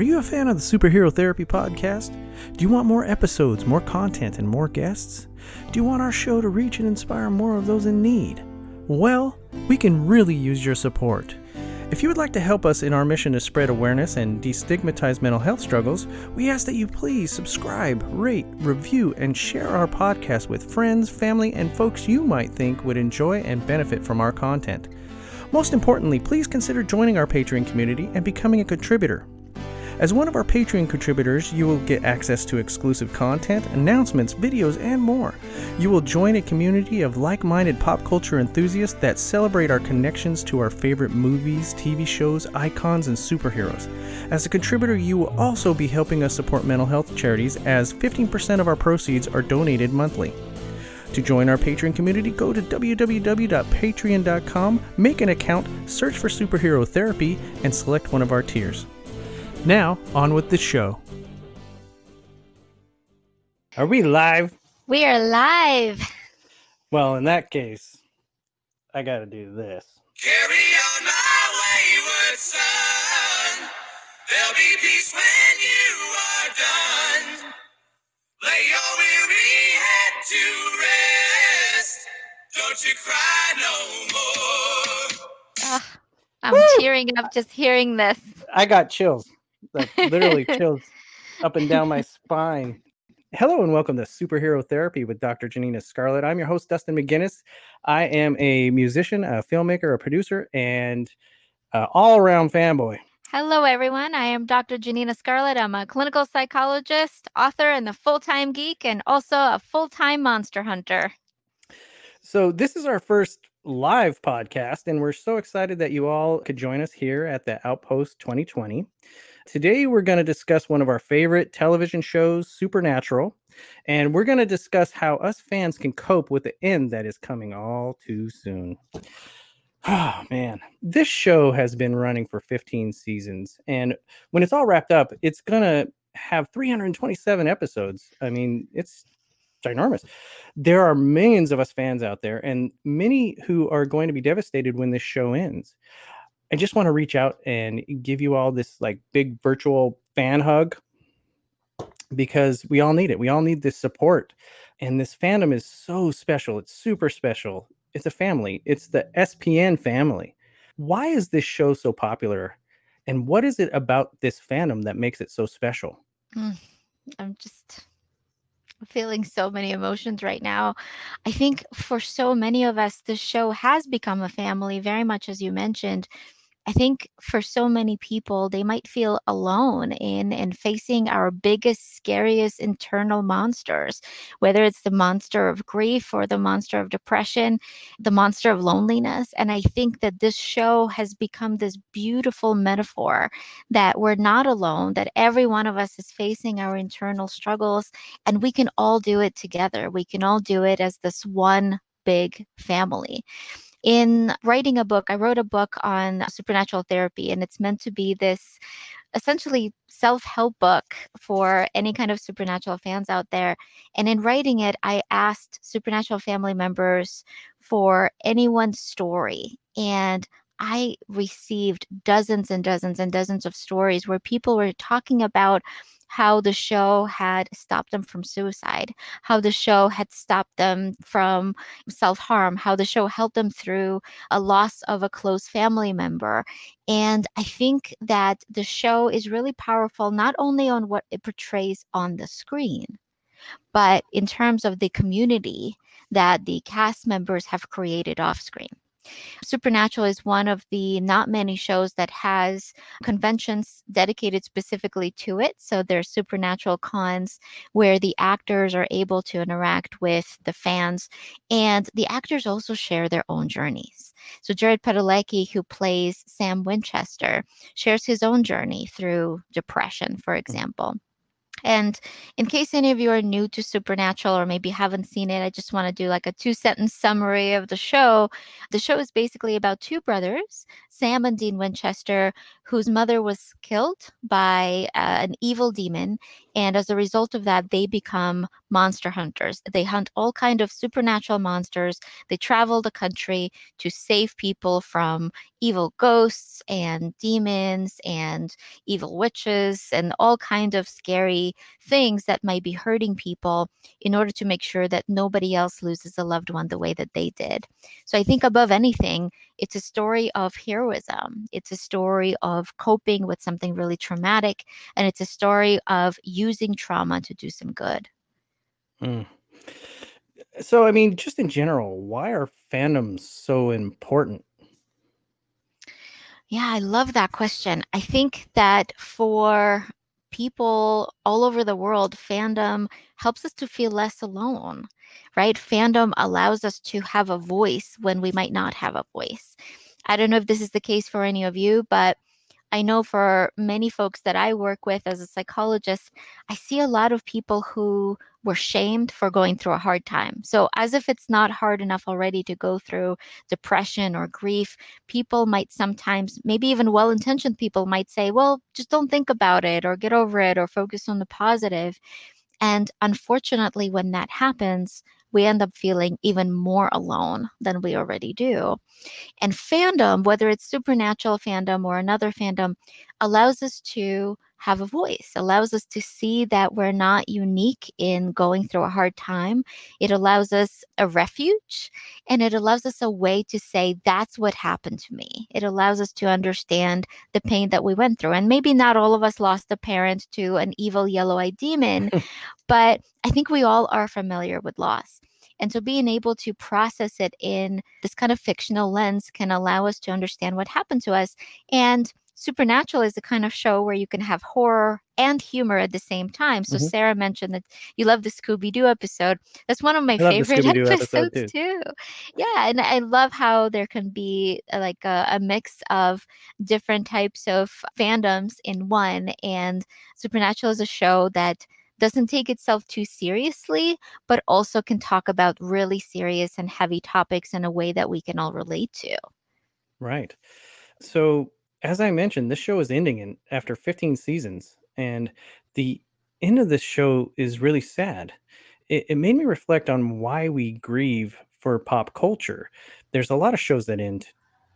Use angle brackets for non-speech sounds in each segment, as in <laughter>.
Are you a fan of the Superhero Therapy podcast? Do you want more episodes, more content, and more guests? Do you want our show to reach and inspire more of those in need? Well, we can really use your support. If you would like to help us in our mission to spread awareness and destigmatize mental health struggles, we ask that you please subscribe, rate, review, and share our podcast with friends, family, and folks you might think would enjoy and benefit from our content. Most importantly, please consider joining our Patreon community and becoming a contributor. As one of our Patreon contributors, you will get access to exclusive content, announcements, videos, and more. You will join a community of like minded pop culture enthusiasts that celebrate our connections to our favorite movies, TV shows, icons, and superheroes. As a contributor, you will also be helping us support mental health charities, as 15% of our proceeds are donated monthly. To join our Patreon community, go to www.patreon.com, make an account, search for Superhero Therapy, and select one of our tiers. Now, on with the show. Are we live? We are live. Well, in that case, I gotta do this. Carry on my wayward son. There'll be peace when you are done. Lay your weary head to rest. Don't you cry no more. Ah, I'm tearing up just hearing this. I got chills. Like literally <laughs> chills up and down my spine. Hello and welcome to Superhero Therapy with Dr. Janina Scarlet. I'm your host, Dustin McGinnis. I am a musician, a filmmaker, a producer, and uh, all around fanboy. Hello, everyone. I am Dr. Janina Scarlet. I'm a clinical psychologist, author, and the full time geek, and also a full time monster hunter. So, this is our first live podcast, and we're so excited that you all could join us here at the Outpost 2020. Today, we're going to discuss one of our favorite television shows, Supernatural, and we're going to discuss how us fans can cope with the end that is coming all too soon. Oh, <sighs> man. This show has been running for 15 seasons, and when it's all wrapped up, it's going to have 327 episodes. I mean, it's ginormous. There are millions of us fans out there, and many who are going to be devastated when this show ends. I just want to reach out and give you all this like big virtual fan hug because we all need it. We all need this support. And this fandom is so special. It's super special. It's a family, it's the SPN family. Why is this show so popular? And what is it about this fandom that makes it so special? Mm, I'm just feeling so many emotions right now. I think for so many of us, this show has become a family, very much as you mentioned. I think for so many people, they might feel alone in in facing our biggest, scariest internal monsters, whether it's the monster of grief or the monster of depression, the monster of loneliness. And I think that this show has become this beautiful metaphor that we're not alone, that every one of us is facing our internal struggles, and we can all do it together. We can all do it as this one big family in writing a book, I wrote a book on supernatural therapy, and it's meant to be this essentially self help book for any kind of supernatural fans out there. And in writing it, I asked supernatural family members for anyone's story. And I received dozens and dozens and dozens of stories where people were talking about how the show had stopped them from suicide, how the show had stopped them from self harm, how the show helped them through a loss of a close family member. And I think that the show is really powerful, not only on what it portrays on the screen, but in terms of the community that the cast members have created off screen. Supernatural is one of the not many shows that has conventions dedicated specifically to it. So there's supernatural cons where the actors are able to interact with the fans and the actors also share their own journeys. So Jared Padalecki, who plays Sam Winchester, shares his own journey through depression, for mm. example. And in case any of you are new to Supernatural or maybe haven't seen it, I just want to do like a two sentence summary of the show. The show is basically about two brothers, Sam and Dean Winchester, whose mother was killed by uh, an evil demon. And as a result of that, they become monster hunters. They hunt all kind of supernatural monsters. They travel the country to save people from evil ghosts and demons and evil witches and all kind of scary things that might be hurting people in order to make sure that nobody else loses a loved one the way that they did. So I think above anything, it's a story of heroism. It's a story of coping with something really traumatic and it's a story of using trauma to do some good. Mm. So, I mean, just in general, why are fandoms so important? Yeah, I love that question. I think that for people all over the world, fandom helps us to feel less alone, right? Fandom allows us to have a voice when we might not have a voice. I don't know if this is the case for any of you, but I know for many folks that I work with as a psychologist, I see a lot of people who were shamed for going through a hard time. So, as if it's not hard enough already to go through depression or grief, people might sometimes, maybe even well intentioned people might say, well, just don't think about it or get over it or focus on the positive. And unfortunately, when that happens, we end up feeling even more alone than we already do. And fandom, whether it's supernatural fandom or another fandom, allows us to have a voice, allows us to see that we're not unique in going through a hard time. It allows us a refuge and it allows us a way to say, that's what happened to me. It allows us to understand the pain that we went through. And maybe not all of us lost a parent to an evil yellow eyed demon, <laughs> but I think we all are familiar with loss. And so being able to process it in this kind of fictional lens can allow us to understand what happened to us. And Supernatural is the kind of show where you can have horror and humor at the same time. So mm-hmm. Sarah mentioned that you love the Scooby Doo episode. That's one of my favorite <laughs> episodes too. too. Yeah, and I love how there can be uh, like a, a, mix of different types of fandoms in one. And Supernatural is a show that doesn't take itself too seriously, but also can talk about really serious and heavy topics in a way that we can all relate to. Right. So, as I mentioned, this show is ending in after 15 seasons, and the end of this show is really sad. It, it made me reflect on why we grieve for pop culture. There's a lot of shows that end,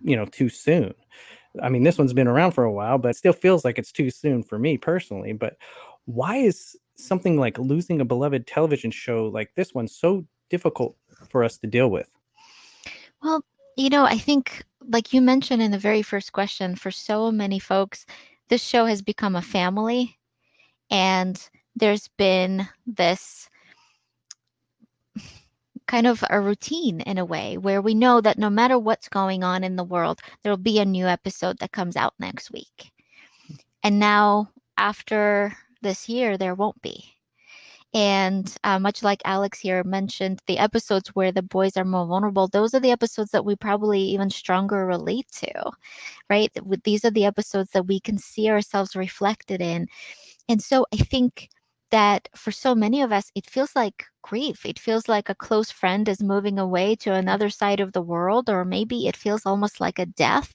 you know, too soon. I mean, this one's been around for a while, but it still feels like it's too soon for me personally. But why is something like losing a beloved television show like this one so difficult for us to deal with? Well, you know, I think, like you mentioned in the very first question, for so many folks, this show has become a family. And there's been this kind of a routine in a way where we know that no matter what's going on in the world, there'll be a new episode that comes out next week. Hmm. And now, after this year, there won't be. And uh, much like Alex here mentioned, the episodes where the boys are more vulnerable, those are the episodes that we probably even stronger relate to, right? These are the episodes that we can see ourselves reflected in. And so I think that for so many of us, it feels like grief. It feels like a close friend is moving away to another side of the world, or maybe it feels almost like a death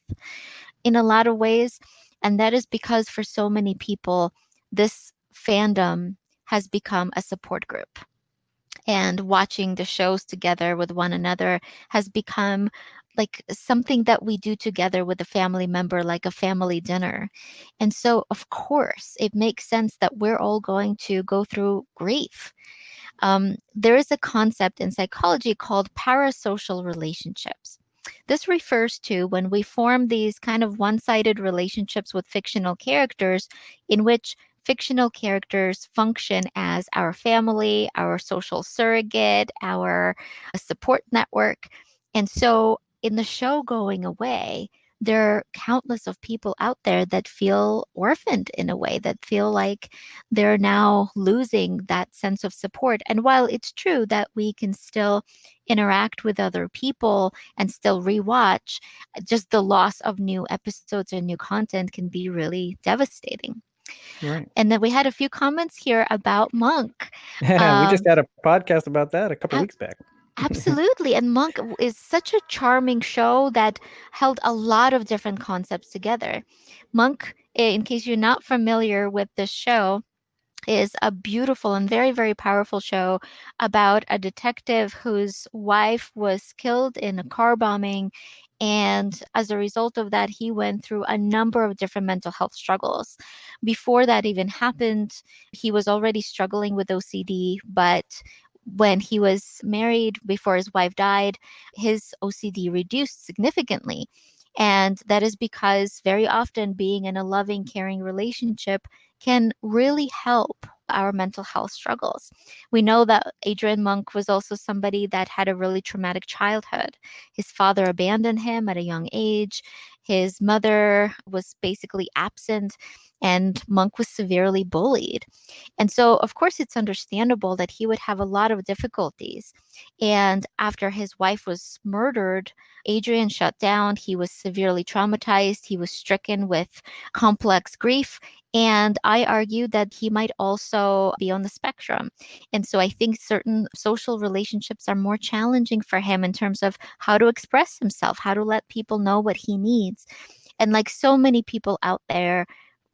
in a lot of ways. And that is because for so many people, this fandom has become a support group. And watching the shows together with one another has become like something that we do together with a family member, like a family dinner. And so, of course, it makes sense that we're all going to go through grief. Um, there is a concept in psychology called parasocial relationships. This refers to when we form these kind of one sided relationships with fictional characters in which fictional characters function as our family, our social surrogate, our uh, support network. And so in the show going away, there are countless of people out there that feel orphaned in a way that feel like they're now losing that sense of support and while it's true that we can still interact with other people and still rewatch just the loss of new episodes or new content can be really devastating Right. and then we had a few comments here about monk <laughs> we just Um, had a podcast about that a couple ab- weeks back. <laughs> Absolutely. And Monk is such a charming show that held a lot of different concepts together. Monk, in case you're not familiar with this show, is a beautiful and very, very powerful show about a detective whose wife was killed in a car bombing. And as a result of that, he went through a number of different mental health struggles. Before that even happened, he was already struggling with OCD, but when he was married before his wife died, his OCD reduced significantly. And that is because very often being in a loving, caring relationship can really help our mental health struggles. We know that Adrian Monk was also somebody that had a really traumatic childhood. His father abandoned him at a young age. His mother was basically absent, and Monk was severely bullied. And so, of course, it's understandable that he would have a lot of difficulties. And after his wife was murdered, Adrian shut down. He was severely traumatized. He was stricken with complex grief. And I argue that he might also be on the spectrum. And so I think certain social relationships are more challenging for him in terms of how to express himself, how to let people know what he needs. And like so many people out there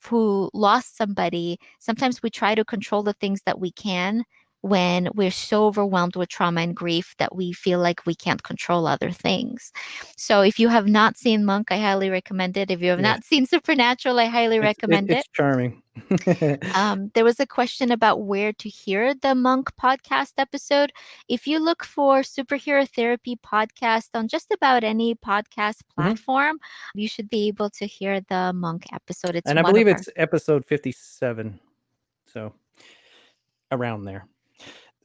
who lost somebody, sometimes we try to control the things that we can when we're so overwhelmed with trauma and grief that we feel like we can't control other things. So if you have not seen Monk, I highly recommend it. If you have Yeah. not seen Supernatural, I highly It's, it- recommend it. it's charming. <laughs> Um, there was a question about where to hear the Monk podcast episode. If you look for Superhero Therapy podcast on just about any podcast Mm-hmm. platform, you should be able to hear the Monk episode. It's and I believe our- it's episode 57. So around there.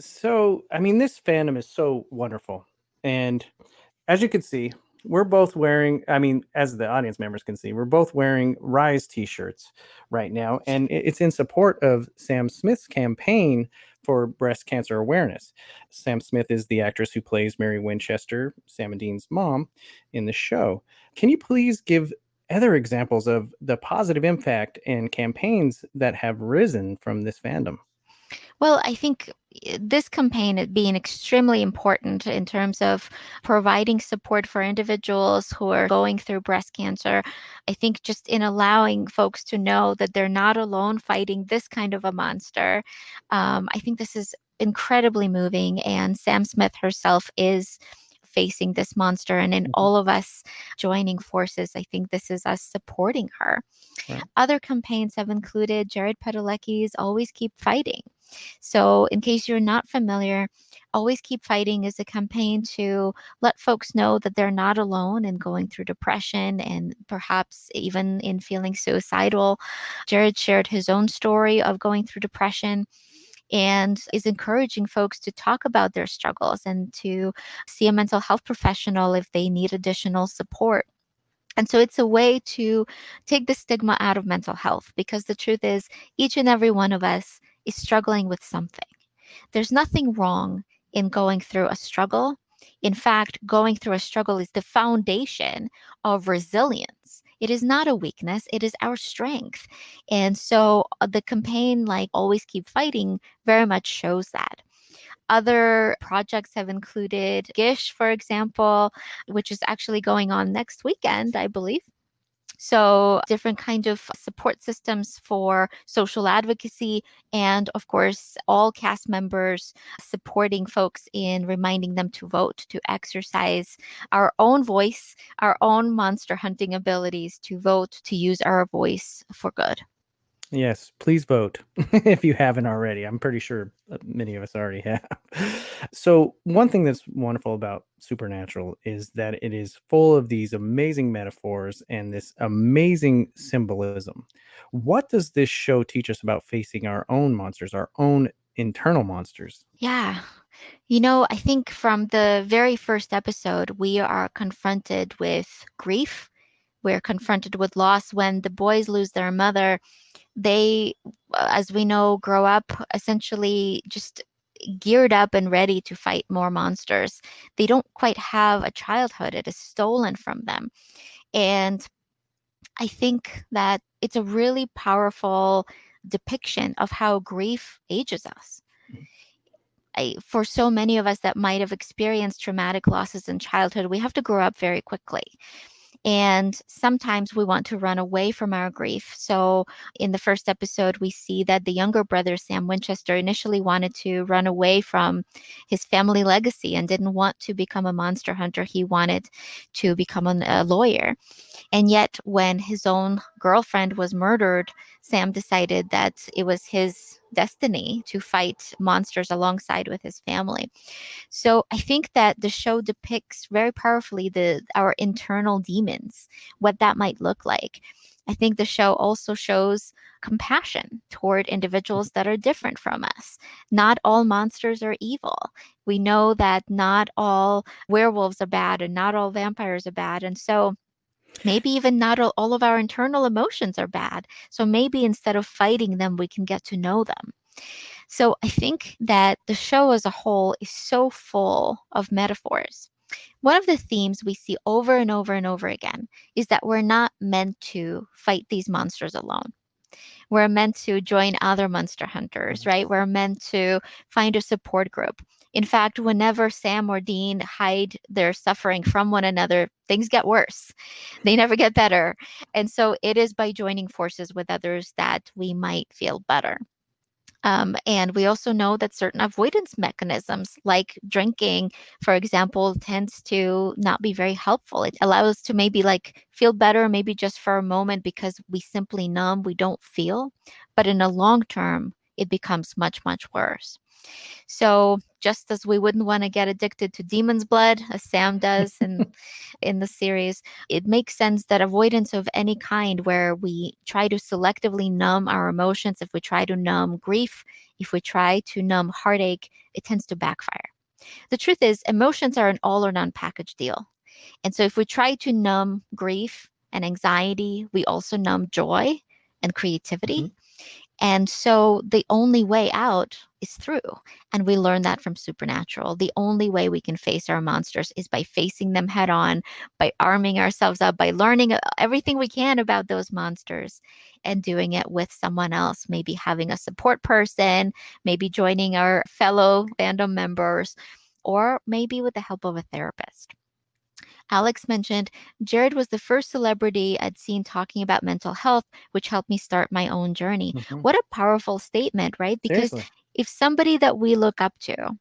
So, I mean, this fandom is so wonderful. And as you can see, we're both wearing, I mean, as the audience members can see, we're both wearing Rise t shirts right now. And it's in support of Sam Smith's campaign for breast cancer awareness. Sam Smith is the actress who plays Mary Winchester, Sam and Dean's mom, in the show. Can you please give other examples of the positive impact and campaigns that have risen from this fandom? Well, I think this campaign being extremely important in terms of providing support for individuals who are going through breast cancer. I think just in allowing folks to know that they're not alone fighting this kind of a monster. Um, I think this is incredibly moving. And Sam Smith herself is facing this monster. And in Mhm. all of us joining forces, I think this is us supporting her. Right. Other campaigns have included Jared Padalecki's Always Keep Fighting. So, in case you're not familiar, Always Keep Fighting is a campaign to let folks know that they're not alone in going through depression and perhaps even in feeling suicidal. Jared shared his own story of going through depression and is encouraging folks to talk about their struggles and to see a mental health professional if they need additional support. And so it's a way to take the stigma out of mental health because the truth is, each and every one of us is struggling with something. There's nothing wrong in going through a struggle. In fact, going through a struggle is the foundation of resilience. It is not a weakness, it is our strength. And so uh, the campaign, like Always Keep Fighting, very much shows that. Other projects have included Gish, for example, which is actually going on next weekend, I believe. So, different kind of support systems for social advocacy, and of course, all cast members supporting folks in reminding them to vote, to exercise our own voice, our own monster hunting abilities, to vote, to use our voice for good. Yes, please vote <laughs> if you haven't already. I'm pretty sure uh, many of us already have. <laughs> So, one thing that's wonderful about Supernatural is that it is full of these amazing metaphors and this amazing symbolism. What does this show teach us about facing our own monsters, our own internal monsters? Yeah. You know, I think from the very first episode, we are confronted with grief. We're confronted with loss when the boys lose their mother. They, as we know, grow up essentially just geared up and ready to fight more monsters. They don't quite have a childhood, it is stolen from them. And I think that it's a really powerful depiction of how grief ages us. Mm. I, for so many of us that might have experienced traumatic losses in childhood, we have to grow up very quickly. And sometimes we want to run away from our grief. So, in the first episode, we see that the younger brother, Sam Winchester, initially wanted to run away from his family legacy and didn't want to become a monster hunter. He wanted to become a lawyer. And yet, when his own girlfriend was murdered, Sam decided that it was his destiny to fight monsters alongside with his family. So I think that the show depicts very powerfully the our internal demons, what that might look like. I think the show also shows compassion toward individuals that are different from us. Not all monsters are evil. We know that not all werewolves are bad and not all vampires are bad. And so maybe even not all of our internal emotions are bad. So maybe instead of fighting them, we can get to know them. So I think that the show as a whole is so full of metaphors. One of the themes we see over and over and over again is that we're not meant to fight these monsters alone. We're meant to join other monster hunters, right? We're meant to find a support group. In fact, whenever Sam or Dean hide their suffering from one another, things get worse. They never get better. And so it is by joining forces with others that we might feel better. Um, and we also know that certain avoidance mechanisms, like drinking, for example, tends to not be very helpful. It allows us to maybe like feel better, maybe just for a moment because we simply numb, we don't feel. But in a long term, it becomes much, much worse. So just as we wouldn't want to get addicted to demon's blood, as Sam does in <laughs> in the series, it makes sense that avoidance of any kind where we try to selectively numb our emotions, if we try to numb grief, if we try to numb heartache, it tends to backfire. The truth is, emotions are an all or none package deal. And so if we try to numb grief and anxiety, we also numb joy and creativity. Mm-hmm. And so the only way out is through. And we learn that from Supernatural. The only way we can face our monsters is by facing them head on, by arming ourselves up, by learning uh, everything we can about those monsters and doing it with someone else, maybe having a support person, maybe joining our fellow fandom members, or maybe with the help of a therapist. Alex mentioned Jared was the first celebrity I'd seen talking about mental health, which helped me start my own journey. Mm-hmm. What a powerful statement, right? Because Seriously. if somebody that we look up to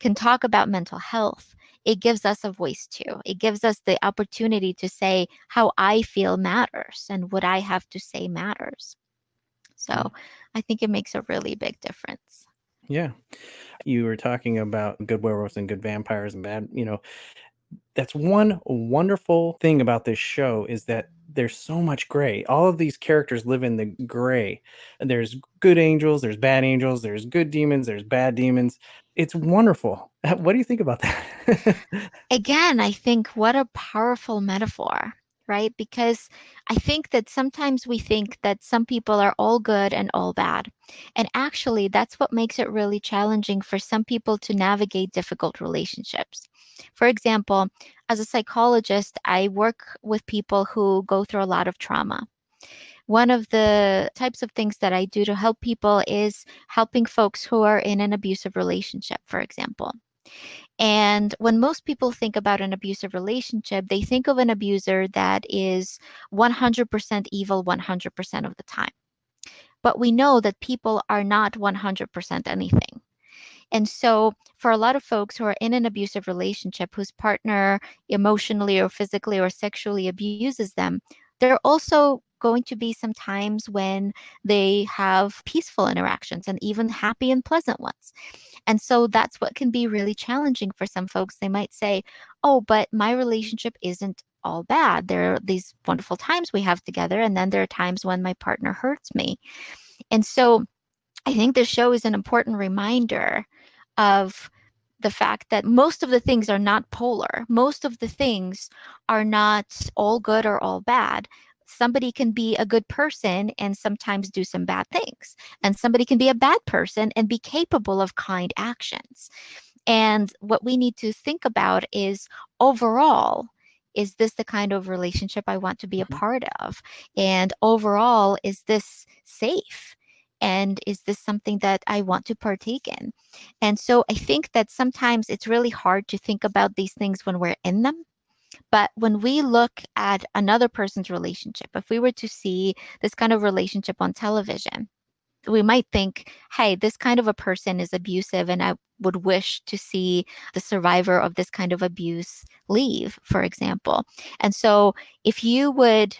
can talk about mental health, it gives us a voice too. It gives us the opportunity to say how I feel matters and what I have to say matters. So mm. I think it makes a really big difference. Yeah. You were talking about good werewolves and good vampires and bad, you know, that's one wonderful thing about this show is that there's so much gray. All of these characters live in the gray. And There's good angels, there's bad angels, there's good demons, there's bad demons. It's wonderful. <laughs> What do you think about that? <laughs> Again, I think what a powerful metaphor right? Because I think that sometimes we think that some people are all good and all bad. And actually, that's what makes it really challenging for some people to navigate difficult relationships. For example, as a psychologist, I work with people who go through a lot of trauma. One of the types of things that I do to help people is helping folks who are in an abusive relationship, for example. And when most people think about an abusive relationship, they think of an abuser that is 100% evil 100% of the time. But we know that people are not 100% anything. And so, for a lot of folks who are in an abusive relationship whose partner emotionally or physically or sexually abuses them, they're also going to be some times when they have peaceful interactions and even happy and pleasant ones. And so that's what can be really challenging for some folks. They might say, Oh, but my relationship isn't all bad. There are these wonderful times we have together, and then there are times when my partner hurts me. And so I think this show is an important reminder of the fact that most of the things are not polar. Most of the things are not all good or all bad. Somebody can be a good person and sometimes do some bad things. And somebody can be a bad person and be capable of kind actions. And what we need to think about is overall, is this the kind of relationship I want to be a Mhm. part of? And overall, is this safe? And is this something that I want to partake in? And so I think that sometimes it's really hard to think about these things when we're in them. But when we look at another person's relationship, if we were to see this kind of relationship on television, we might think, hey, this kind of a person is abusive, and I would wish to see the survivor of this kind of abuse leave, for example. And so, if you would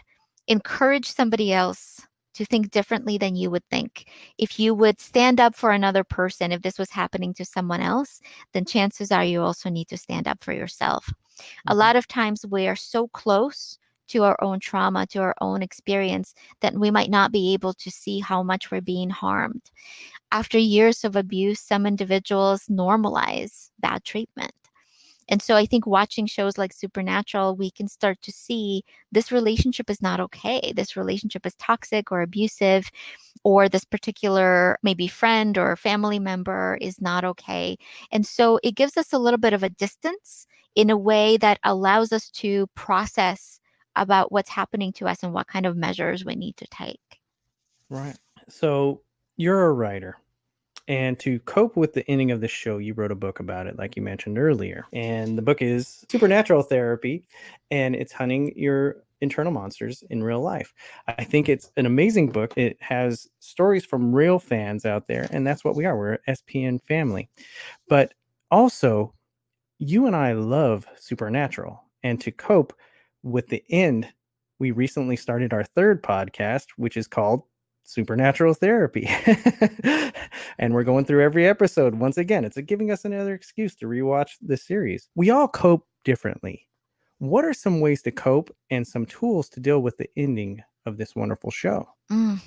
encourage somebody else to think differently than you would think, if you would stand up for another person, if this was happening to someone else, then chances are you also need to stand up for yourself. A Mhm. lot of times we are so close to our own trauma, to our own experience, that we might not be able to see how much we're being harmed. After years of abuse, some individuals normalize bad treatment. And so I think watching shows like Supernatural, we can start to see this relationship is not okay. This relationship is toxic or abusive, or this particular maybe friend or family member is not okay. And so it gives us a little bit of a distance in a way that allows us to process about what's happening to us and what kind of measures we need to take. Right. So you're a writer. And to cope with the ending of the show, you wrote a book about it, like you mentioned earlier. And the book is Supernatural Therapy, and it's hunting your internal monsters in real life. I think it's an amazing book. It has stories from real fans out there, and that's what we are. We're an SPN family. But also, you and I love Supernatural. And to cope with the end, we recently started our third podcast, which is called Supernatural Therapy. <laughs> and we're going through every episode. Once again, it's giving us another excuse to rewatch the series. We all cope differently. What are some ways to cope and some tools to deal with the ending of this wonderful show? Mm.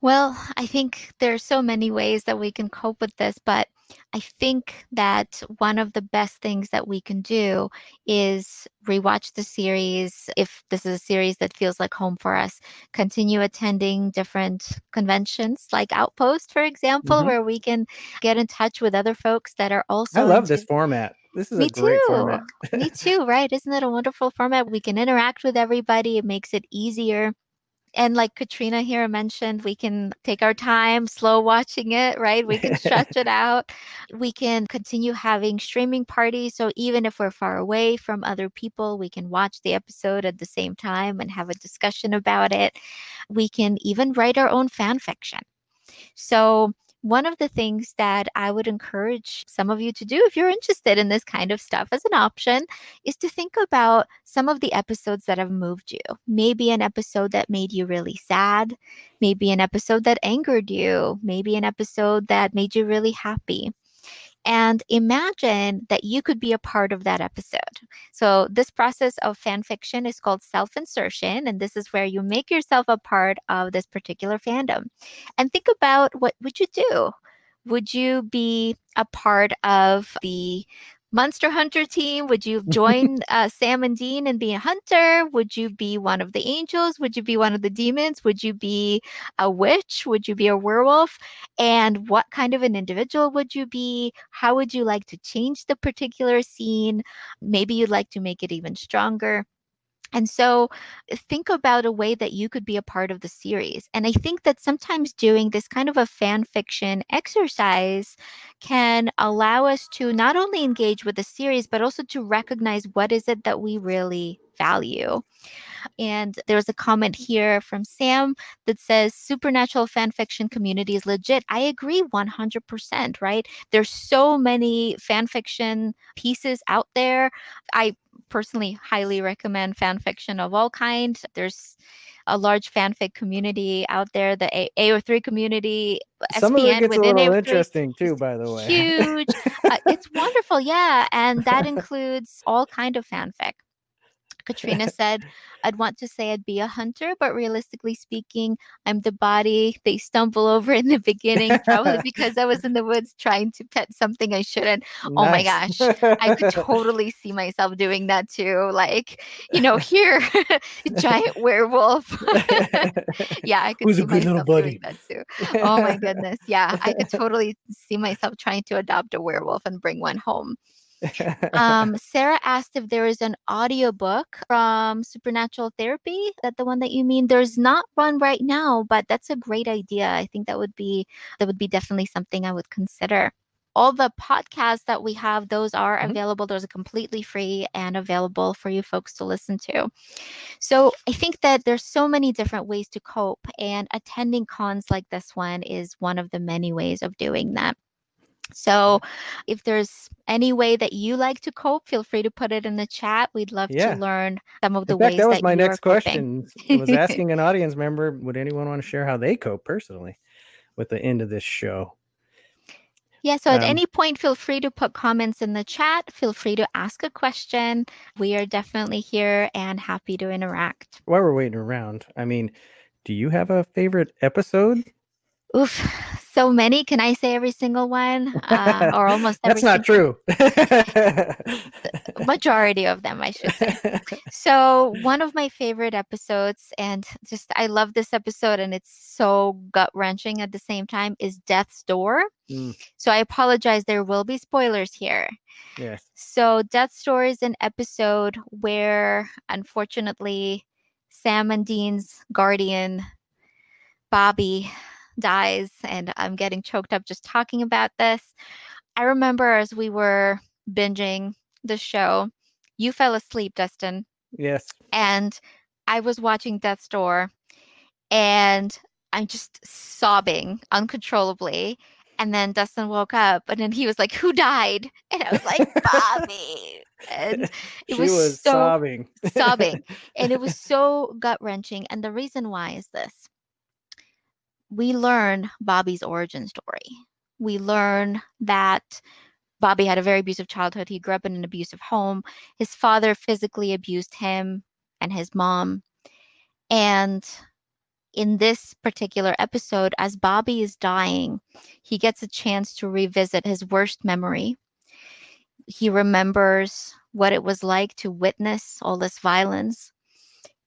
Well, I think there's so many ways that we can cope with this, but I think that one of the best things that we can do is rewatch the series. If this is a series that feels like home for us, continue attending different conventions like Outpost, for example, Mhm. where we can get in touch with other folks that are also I love into- this format. This is Me a great too. format. Me too, right? Isn't it a wonderful format? We can interact with everybody. It makes it easier. And like Katrina here mentioned, we can take our time, slow watching it, right? We can stretch it out. We can continue having streaming parties. So even if we're far away from other people, we can watch the episode at the same time and have a discussion about it. We can even write our own fan fiction. So, one of the things that I would encourage some of you to do if you're interested in this kind of stuff as an option is to think about some of the episodes that have moved you. Maybe an episode that made you really sad, maybe an episode that angered you, maybe an episode that made you really happy. And imagine that you could be a part of that episode. So, this process of fan fiction is called self insertion. And this is where you make yourself a part of this particular fandom. And think about what would you do? Would you be a part of the Monster Hunter team? Would you <laughs> join uh, Sam and Dean and be a hunter? Would you be one of the angels? Would you be one of the demons? Would you be a witch? Would you be a werewolf? And what kind of an individual would you be? How would you like to change the particular scene? Maybe you'd like to make it even stronger. And so think about a way that you could be a part of the series. And I think that sometimes doing this kind of a fan fiction exercise can allow us to not only engage with the series, but also to recognize what is it that we really value. And there's a comment here from Sam that says supernatural fan fiction community is legit. I agree 100%, right? There's so many fan fiction pieces out there. I personally highly recommend fan fiction of all kinds. There's a large fanfic community out there, the A- AO3 community, Some of it SPN gets a little AO3 interesting too, by the way. huge. uh, it's wonderful, yeah, and that <laughs> includes all kind of fanfic. Katrina <laughs> said, I'd want to say I'd be a hunter, but realistically speaking, I'm the body they stumble over in the beginning, probably <laughs> because I was in the woods trying to pet something I shouldn't. Oh my gosh. I could <laughs> totally see myself doing that too. Like, you know, here, giant werewolf. yeah, I could Who's see a good little myself doing that too. Oh my goodness. Yeah, I could totally see myself trying to adopt a werewolf and bring one home. Um, <laughs> Sarah asked if there is an audiobook from Supernatural Therapy. That the one that you mean? There's not one right now, but that's a great idea. I think that would be that would be definitely something I would consider. All the podcasts that we have, those are Mhm. available. Those are completely free and available for you folks to listen to. So I think that there's so many different ways to cope, and attending cons like this one is one of the many ways of doing that. So, if there's any way that you like to cope, feel free to put it in the chat. We'd love Yeah. to learn some of the In fact, ways that was that my next question. <laughs> I was asking an audience member, would anyone want to share how they cope personally with the end of this show? Yeah, so at Um, any point, feel free to put comments in the chat. Feel free to ask a question. We are definitely here and happy to interact. While we're waiting around, I mean, do you have a favorite episode? Oof, so many. Can I say every single one? Uh, or almost <laughs> every That's not true. <laughs> majority of them, I should say. <laughs> So, one of my favorite episodes, and just I love this episode, and it's so gut wrenching at the same time, is Death's Door. Mm. So, I apologize, there will be spoilers here. yes. So, Death's Door is an episode where, unfortunately, Sam and Dean's guardian, Bobby, dies, and I'm getting choked up just talking about this. I remember as we were binging the show, you fell asleep, Dustin, Yes. and I was watching Death's Door, and I'm just sobbing uncontrollably. And then Dustin woke up, and then he was like, "Who died?" And I was like, <laughs> "Bobby." And it she was was, so sobbing. sobbing. and it was <laughs> so gut wrenching. And the reason why is this we learn Bobby's origin story. We learn that Bobby had a very abusive childhood. He grew up in an abusive home. His father physically abused him and his mom. And in this particular episode, as Bobby is dying, he gets a chance to revisit his worst memory. He remembers what it was like to witness all this violence.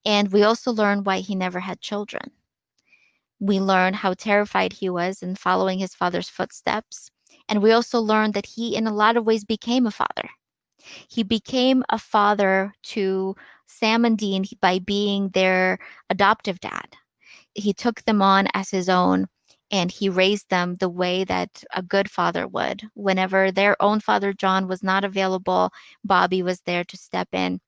And we also learn why he never had children. We learn how terrified he was in following his father's footsteps. And we also learn that he, in a lot of ways, became a father. He became a father to Sam and Dean by being their adoptive dad. He took them on as his own and he raised them the way that a good father would. Whenever their own father, John, was not available, Bobby was there to step in.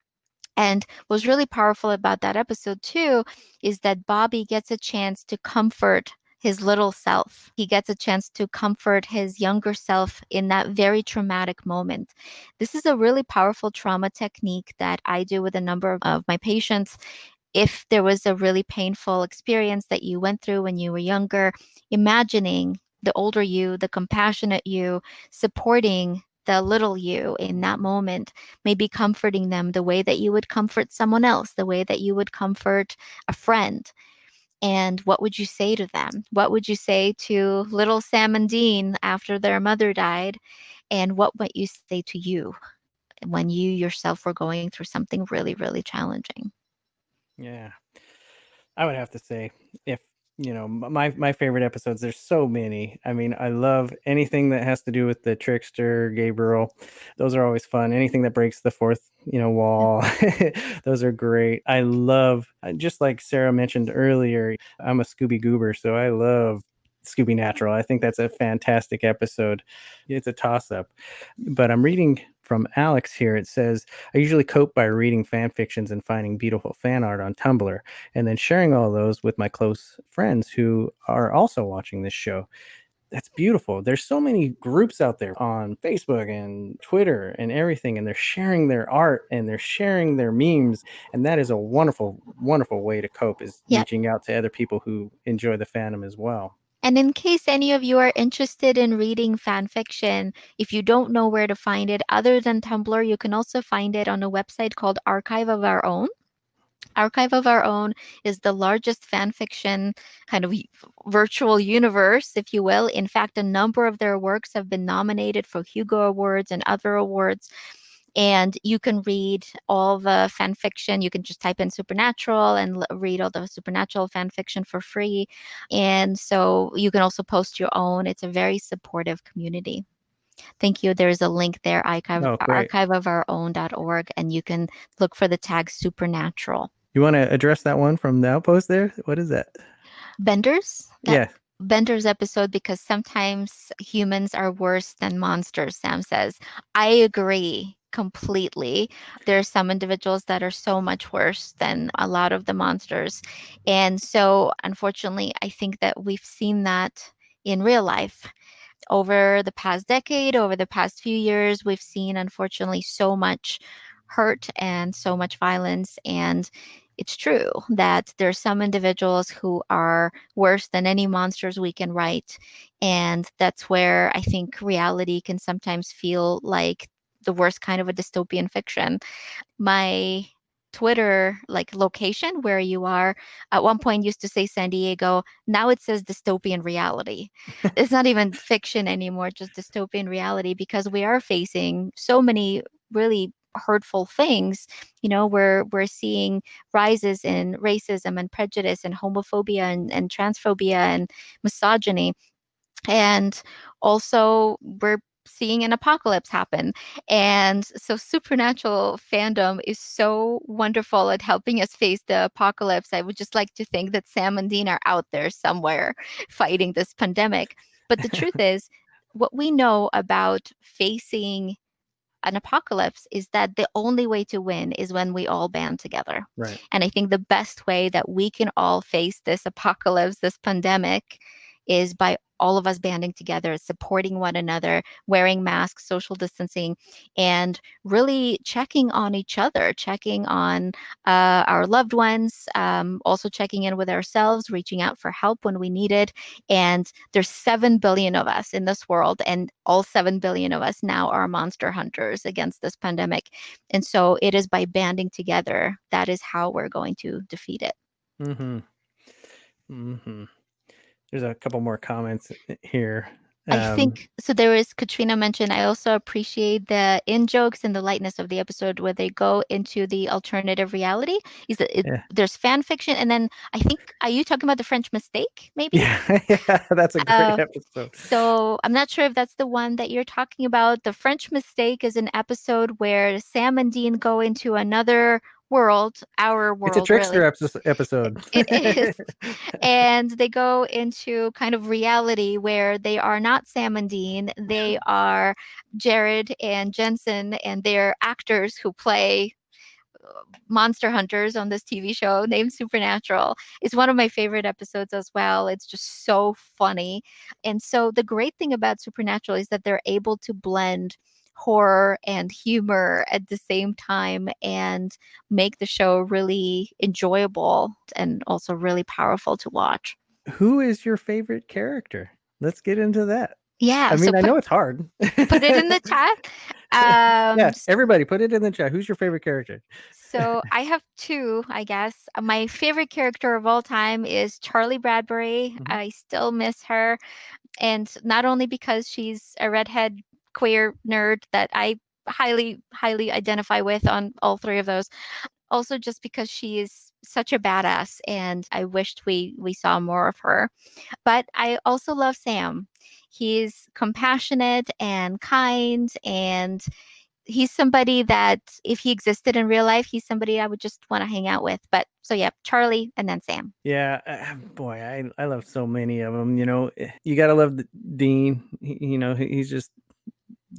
And what's really powerful about that episode, too, is that Bobby gets a chance to comfort his little self. He gets a chance to comfort his younger self in that very traumatic moment. This is a really powerful trauma technique that I do with a number of my patients. If there was a really painful experience that you went through when you were younger, imagining the older you, the compassionate you, supporting the little you in that moment, maybe comforting them the way that you would comfort someone else, the way that you would comfort a friend. And what would you say to them? What would you say to little Sam and Dean after their mother died? And what might you say to you when you yourself were going through something really, really challenging? Yeah. I would have to say if you know my my favorite episodes there's so many. I mean, I love anything that has to do with the trickster Gabriel. Those are always fun. Anything that breaks the fourth, you know, wall. <laughs> Those are great. I love uh, just like Sarah mentioned earlier, I'm a Scooby Goober, so I love Scooby Natural. I think that's a fantastic episode. It's a toss up. But I'm reading from Alex here. It says, I usually cope by reading fan fictions and finding beautiful fan art on Tumblr and then sharing all those with my close friends who are also watching this show. That's beautiful. There's so many groups out there on Facebook and Twitter and everything, and they're sharing their art and they're sharing their memes. And that is a wonderful, wonderful way to cope is reaching out to other people who enjoy the fandom as well. And in case any of you are interested in reading fan fiction, if you don't know where to find it other than Tumblr, you can also find it on a website called Archive of Our Own. Archive of Our Own is the largest fan fiction kind of virtual universe, if you will. In fact, a number of their works have been nominated for Hugo Awards and other awards and you can read all the fan fiction. You can just type in supernatural and l- read all the supernatural fan fiction for free. And so you can also post your own. It's a very supportive community. Thank you. There's a link there, archive, Oh, great. archiveofourown.org, and you can look for the tag supernatural. You want to address that one from the outpost there? What is that? Benders? That Yeah. Bender's episode because sometimes humans are worse than monsters, Sam says. I agree completely. There are some individuals that are so much worse than a lot of the monsters. And so, unfortunately, I think that we've seen that in real life. Over the past decade, over the past few years, we've seen, unfortunately, so much hurt and so much violence. And it's true that there's some individuals who are worse than any monsters we can write and that's where i think reality can sometimes feel like the worst kind of a dystopian fiction. My twitter like location where you are at one point used to say san diego now it says dystopian reality. <laughs> It's not even fiction anymore just dystopian reality because we are facing so many really hurtful things you know we're we're seeing rises in racism and prejudice and homophobia and, and transphobia and misogyny. And also we're seeing an apocalypse happen and so supernatural fandom is so wonderful at helping us face the apocalypse i would just like to think that sam and dean are out there somewhere <laughs> fighting this pandemic but the truth <laughs> is what we know about facing an apocalypse is that the only way to win is when we all band together. Right. And I think the best way that we can all face this apocalypse, this pandemic, is by all of us banding together, supporting one another, wearing masks, social distancing, and really checking on each other, checking on uh, our loved ones, um, also checking in with ourselves, reaching out for help when we need it. And there's 7 billion of us in this world, and all 7 billion of us now are monster hunters against this pandemic. And so it is by banding together that is how we're going to defeat it. Mm-hmm. Mm-hmm. There's a couple more comments here. I Um, think so. There is Katrina mentioned. I also appreciate the in jokes and the lightness of the episode where they go into the alternative reality. Is that it, Yeah. there's fan fiction, and then I think are you talking about the French Mistake? Maybe. Yeah, <laughs> yeah, that's a great Uh, episode. So I'm not sure if that's the one that you're talking about. The French Mistake is an episode where Sam and Dean go into another world, our world. It's a trickster really. episode. <laughs> It is. <laughs> and they go into kind of reality where they are not Sam and Dean. They are Jared and Jensen, and they're actors who play uh, monster hunters on this TV show named Supernatural. It's one of my favorite episodes as well. It's just so funny. And so the great thing about Supernatural is that they're able to blend horror and humor at the same time and make the show really enjoyable and also really powerful to watch. Who is your favorite character? Let's get into that. Yeah, I so mean, I know it's hard. put it in the <laughs> chat. Um, yes, everybody, put it in the chat. Who's your favorite character? so I have two, I guess. My favorite character of all time is Charlie Bradbury. Mhm. I still miss her. And not only because she's a redhead queer nerd that I highly, highly identify with on all three of those, also just because she is such a badass and I wished we we saw more of her. But I also love Sam. He's compassionate and kind and he's somebody that if he existed in real life, he's somebody I would just want to hang out with. But so yeah, Charlie and then Sam. Yeah, uh, boy, I I love so many of them. You know, eh, you gotta love Dean. He, you know, he's just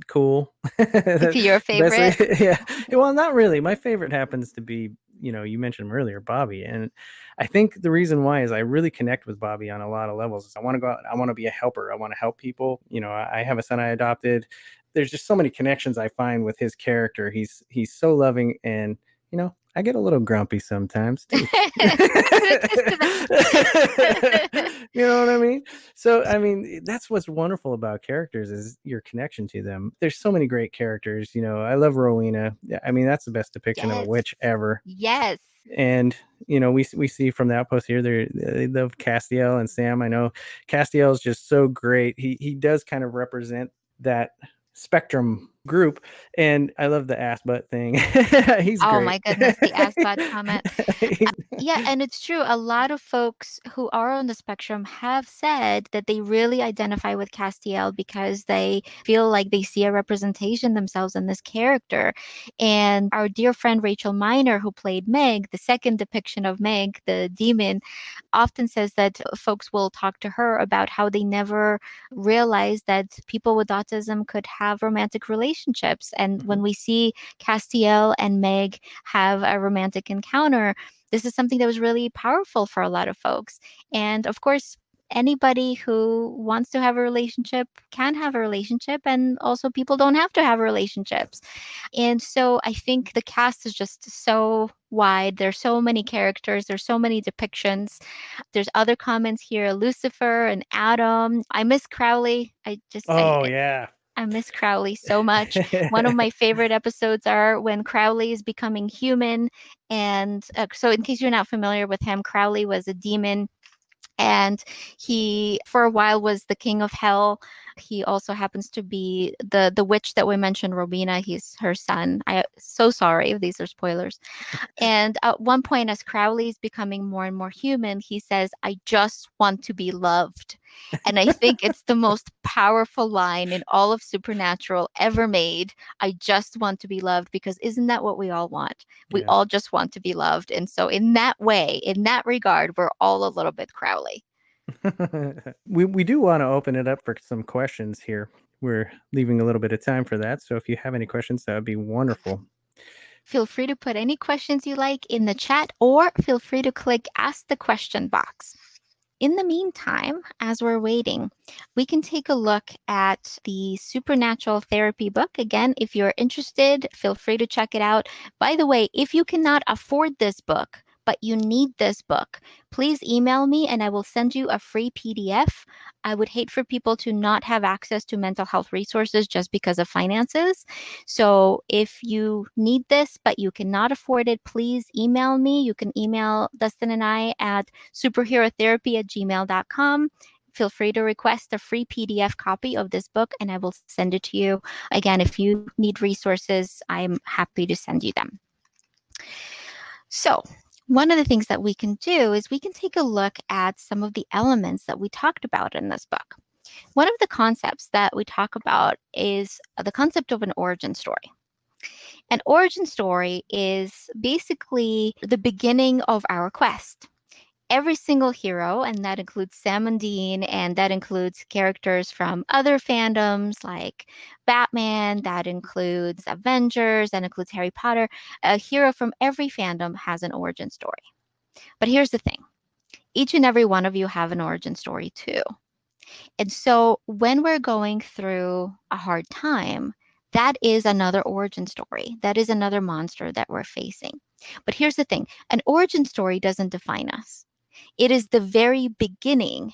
cool. <laughs> Your favorite? <laughs> yeah. Well, not really. My favorite happens to be, you know, you mentioned him earlier, Bobby. And I think the reason why is I really connect with Bobby on a lot of levels. I want to go out, I want to be a helper. I want to help people. You know, I have a son I adopted. There's just so many connections I find with his character. He's he's so loving and you know, I get a little grumpy sometimes <laughs> too. <laughs> you know what I mean? So I mean, eh, that's what's wonderful about characters is your connection to them. There's so many great characters. You know, I love Rowena. Yeah, I mean, that's the best depiction of a witch ever. yes. And you know, we we see from the outpost here, they they love Castiel and Sam. I know Castiel is just so great. He he does kind of represent that spectrum group, and I love the ass butt thing. <laughs> He's Oh great. my goodness, the ass butt comment. He's- <laughs> uh, Yeah, and it's true. A lot of folks who are on the spectrum have said that they really identify with Castiel because they feel like they see a representation themselves in this character. And our dear friend Rachel Miner, who played Meg, the second depiction of Meg, the demon, often says that folks will talk to her about how they never realized that people with autism could have romantic relationships. And when mm-hmm. we see Castiel and Meg have a romantic encounter, this is something that was really powerful for a lot of folks. And of course, anybody who wants to have a relationship can have a relationship, and also people don't have to have relationships. And so I think the cast is just so wide. There's so many characters, there's so many depictions. There's other comments here Lucifer and Adam. I miss Crowley. I just, I- oh yeah. I miss Crowley so much. One of my <laughs> favorite episodes are when Crowley is becoming human. And uh, so, in case you're not familiar with him, Crowley was a demon and he for a while was the king of hell he also happens to be the the witch that we mentioned Rowena he's her son. I so sorry if these are spoilers. And at one point as crowley is becoming more and more human he says i just want to be loved. And i think it's the most <laughs> powerful line in all of supernatural ever made i just want to be loved because isn't that what we all want? We Yeah. all just want to be loved. And so in that way in that regard we're all a little bit crowley <laughs> we we do want to open it up for some questions here. We're leaving a little bit of time for that. So if you have any questions, that would be wonderful. Feel free to put any questions you like in the chat or feel free to click Ask the Question box. In the meantime, as we're waiting, we can take a look at the Supernatural Therapy book. Again, if you're interested, feel free to check it out. By the way, if you cannot afford this book, but you need this book, please email me and I will send you a free PDF. I would hate for people to not have access to mental health resources just because of finances. So if you need this, but you cannot afford it, please email me. You can email Dustin and I at superherotherapy at gmail.com. Feel free to request a free PDF copy of this book and I will send it to you. Again, if you need resources, I'm happy to send you them. So, one of the things that we can do is we can take a look at some of the elements that we talked about in this book. One of the concepts that we talk about is uh, the concept of an origin story. An origin story is basically the beginning of our quest. Every single hero, and that includes Sam and Dean, and that includes characters from other fandoms like Batman, that includes Avengers, that includes Harry Potter. A hero from every fandom has an origin story. But here's the thing each and every one of you have an origin story too. And so when we're going through a hard time, that is another origin story. That is another monster that we're facing. But here's the thing an origin story doesn't define us, it is the very beginning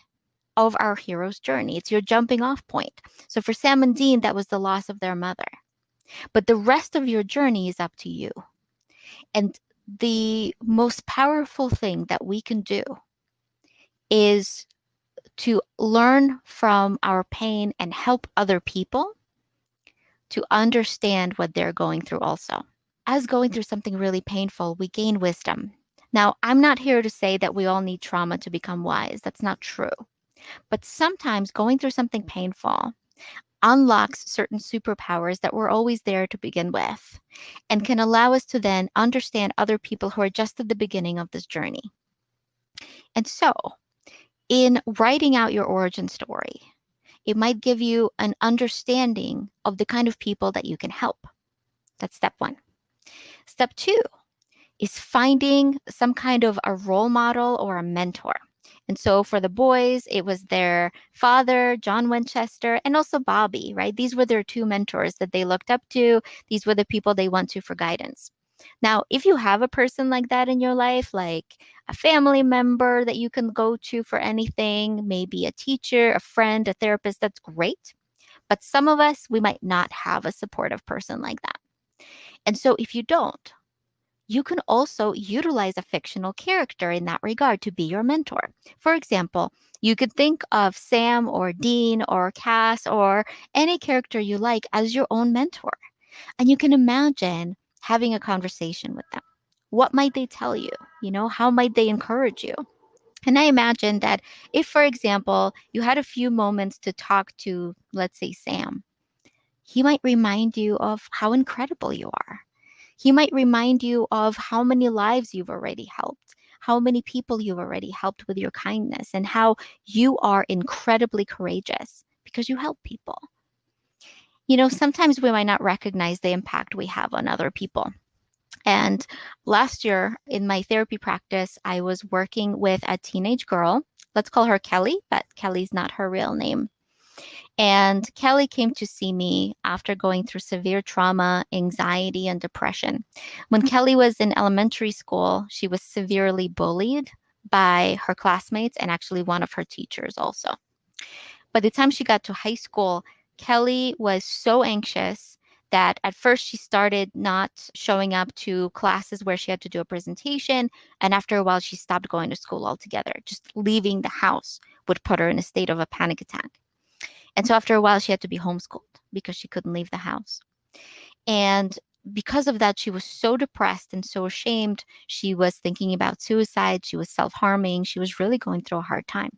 of our hero's journey. It's your jumping off point. So for Sam and Dean, that was the loss of their mother. But the rest of your journey is up to you. And the most powerful thing that we can do is to learn from our pain and help other people to understand what they're going through also. As going through something really painful, we gain wisdom. Now, I'm not here to say that we all need trauma to become wise. That's not true. But sometimes going through something painful unlocks certain superpowers that were always there to begin with and can allow us to then understand other people who are just at the beginning of this journey. And so, in writing out your origin story, it might give you an understanding of the kind of people that you can help. That's step one. Step two is finding some kind of a role model or a mentor. And so for the boys, it was their father, John Winchester, and also Bobby, right? These were their two mentors that they looked up to. These were the people they went to for guidance. Now, if you have a person like that in your life, like a family member that you can go to for anything, maybe a teacher, a friend, a therapist, that's great. But some of us, we might not have a supportive person like that. And so if you don't, you can also utilize a fictional character in that regard to be your mentor. For example, you could think of Sam or Dean or Cass or any character you like as your own mentor. And you can imagine having a conversation with them. What might they tell you? You know, how might they encourage you? And I imagine that if, for example, you had a few moments to talk to, let's say, Sam, he might remind you of how incredible you are he might remind you of how many lives you've already helped, how many people you've already helped with your kindness, and how you are incredibly courageous because you help people. You know, sometimes we might not recognize the impact we have on other people. And last year in my therapy practice, I was working with a teenage girl. Let's call her Kelly, but Kelly's not her real name. And Kelly came to see me after going through severe trauma, anxiety, and depression. When mm-hmm. Kelly was in elementary school, she was severely bullied by her classmates and actually one of her teachers also. By the time she got to high school, Kelly was so anxious that at first she started not showing up to classes where she had to do a presentation. And after a while, she stopped going to school altogether. Just leaving the house would put her in a state of a panic attack. And so after a while, she had to be homeschooled because she couldn't leave the house. And because of that, she was so depressed and so ashamed. She was thinking about suicide. She was self harming. She was really going through a hard time.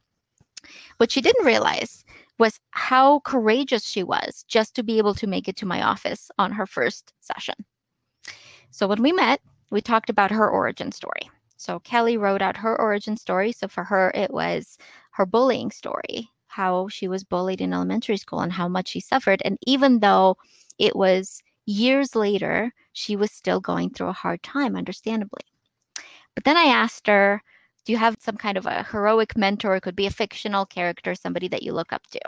What she didn't realize was how courageous she was just to be able to make it to my office on her first session. So when we met, we talked about her origin story. So Kelly wrote out her origin story. So for her, it was her bullying story how she was bullied in elementary school and how much she suffered. And even though it was years later, she was still going through a hard time, understandably. But then I asked her, Do you have some kind of a heroic mentor? It could be a fictional character, somebody that you look up to.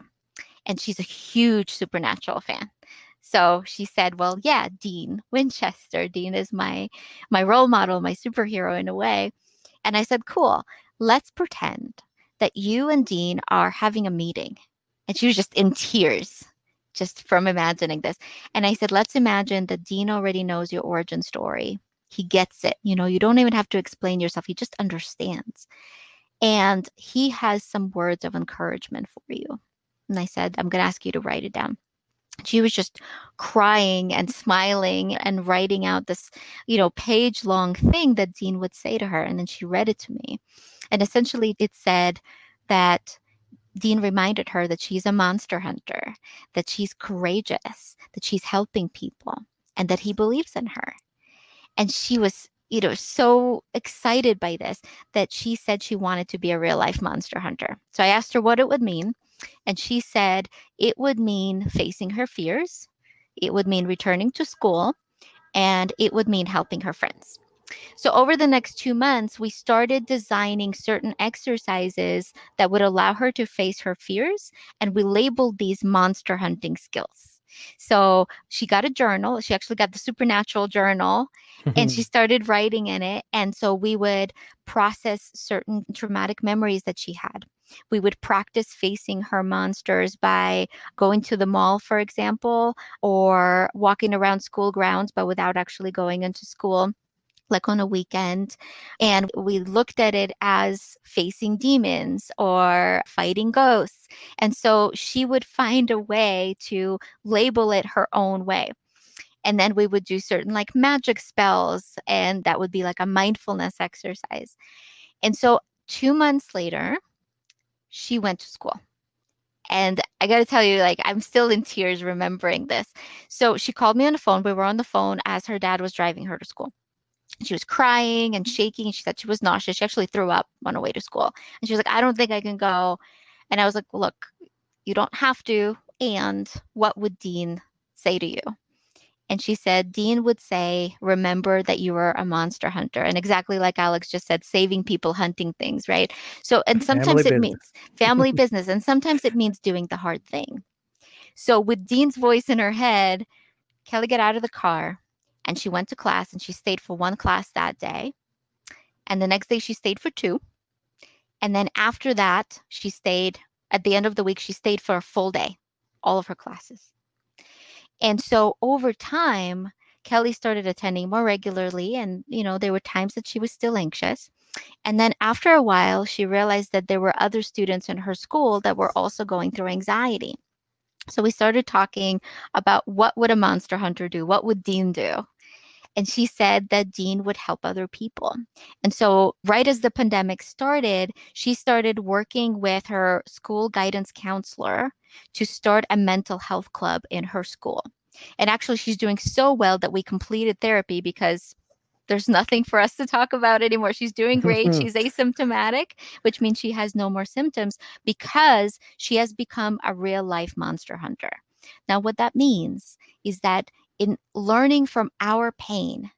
And she's a huge supernatural fan. So she said, "Well, yeah, Dean Winchester. Dean is my my role model, my superhero in a way." And I said, "Cool. Let's pretend that you and Dean are having a meeting. And she was just in tears just from imagining this. And I said, let's imagine that Dean already knows your origin story. He gets it. You know, you don't even have to explain yourself, he just understands. And he has some words of encouragement for you. And I said, I'm going to ask you to write it down. She was just crying and smiling and writing out this, you know, page long thing that Dean would say to her. And then she read it to me. And essentially, it said that Dean reminded her that she's a monster hunter, that she's courageous, that she's helping people, and that he believes in her. And she was, you know, so excited by this that she said she wanted to be a real life monster hunter. So I asked her what it would mean. And she said it would mean facing her fears, it would mean returning to school, and it would mean helping her friends. So, over the next two months, we started designing certain exercises that would allow her to face her fears, and we labeled these monster hunting skills. So, she got a journal. She actually got the supernatural journal and she <laughs> started writing in it. And so, we would process certain traumatic memories that she had. We would practice facing her monsters by going to the mall, for example, or walking around school grounds, but without actually going into school like on a weekend. And we looked at it as facing demons or fighting ghosts. And so she would find a way to label it her own way. And then we would do certain like magic spells, and that would be like a mindfulness exercise. And so two months later, she went to school. And I got to tell you, like, I'm still in tears remembering this. So she called me on the phone. We were on the phone as her dad was driving her to school she was crying and shaking. She said she was nauseous. She actually threw up on her way to school. And she was like, I don't think I can go. And I was like, look, you don't have to. And what would Dean say to you? And she said, Dean would say, remember that you are a monster hunter. And exactly like Alex just said, saving people, hunting things, right? So, and sometimes family it business. means family business, and sometimes it means doing the hard thing. So, with Dean's voice in her head, Kelly got out of the car and she went to class and she stayed for one class that day. And the next day she stayed for two. And then after that, she stayed at the end of the week, she stayed for a full day, all of her classes. And so over time, Kelly started attending more regularly. And, you know, there were times that she was still anxious. And then after a while, she realized that there were other students in her school that were also going through anxiety. So we started talking about what would a monster hunter do? What would Dean do? And she said that Dean would help other people. And so, right as the pandemic started, she started working with her school guidance counselor to start a mental health club in her school. And actually, she's doing so well that we completed therapy because there's nothing for us to talk about anymore. She's doing great. <laughs> She's asymptomatic, which means she has no more symptoms because she has become a real life monster hunter. Now, what that means is that in learning from our pain,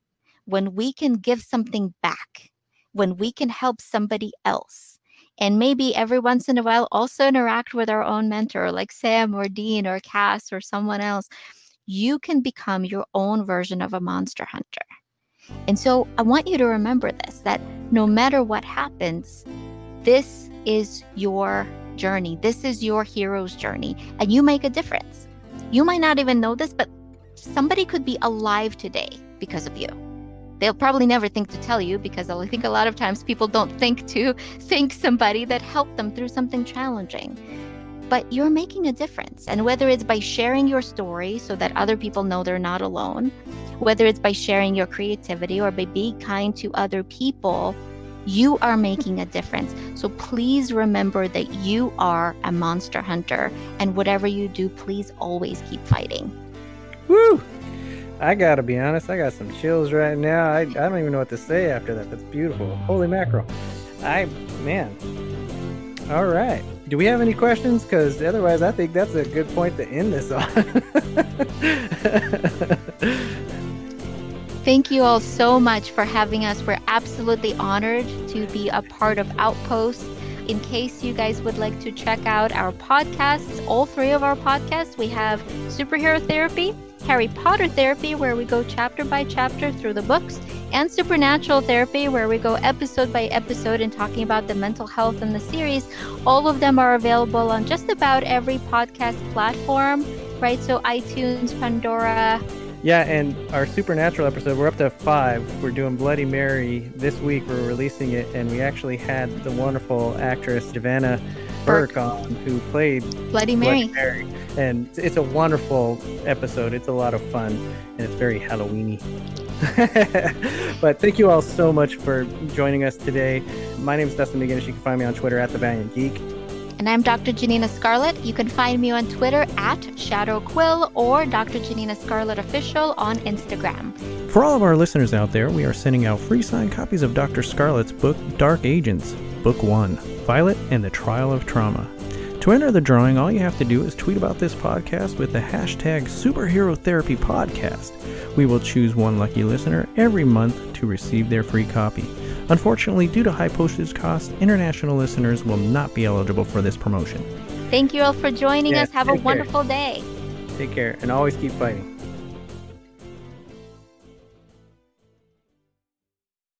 when we can give something back, when we can help somebody else, and maybe every once in a while also interact with our own mentor, like Sam or Dean or Cass or someone else, you can become your own version of a monster hunter. And so I want you to remember this that no matter what happens, this is your journey. This is your hero's journey, and you make a difference. You might not even know this, but somebody could be alive today because of you. They'll probably never think to tell you because I think a lot of times people don't think to <laughs> thank somebody that helped them through something challenging. But you're making a difference. And whether it's by sharing your story so that other people know they're not alone, whether it's by sharing your creativity or by being kind to other people, you are making a difference. So please remember that you are a monster hunter. And whatever you do, please always keep fighting. Woo! I gotta be honest, I got some chills right now. I, I don't even know what to say after that. That's beautiful. Holy mackerel. I, man. All right. Do we have any questions? Because otherwise, I think that's a good point to end this on. <laughs> Thank you all so much for having us. We're absolutely honored to be a part of Outpost. In case you guys would like to check out our podcasts, all three of our podcasts, we have Superhero Therapy, Harry Potter Therapy, where we go chapter by chapter through the books, and Supernatural Therapy, where we go episode by episode and talking about the mental health in the series. All of them are available on just about every podcast platform, right? So iTunes, Pandora. Yeah, and our supernatural episode, we're up to five. We're doing Bloody Mary this week. We're releasing it, and we actually had the wonderful actress Savannah Burke, Burke on, who played Bloody Mary. Bloody Mary and it's a wonderful episode. It's a lot of fun, and it's very Halloweeny. <laughs> but thank you all so much for joining us today. My name is Dustin McGinnis. You can find me on Twitter at the Valiant Geek. And I'm Dr. Janina Scarlet. You can find me on Twitter at Shadow Quill or Dr. Janina Scarlet Official on Instagram. For all of our listeners out there, we are sending out free signed copies of Dr. Scarlet's book, Dark Agents, Book One Violet and the Trial of Trauma. To enter the drawing, all you have to do is tweet about this podcast with the hashtag Superhero Therapy Podcast. We will choose one lucky listener every month to receive their free copy. Unfortunately, due to high postage costs, international listeners will not be eligible for this promotion. Thank you all for joining us. Have a wonderful care. day. Take care and always keep fighting.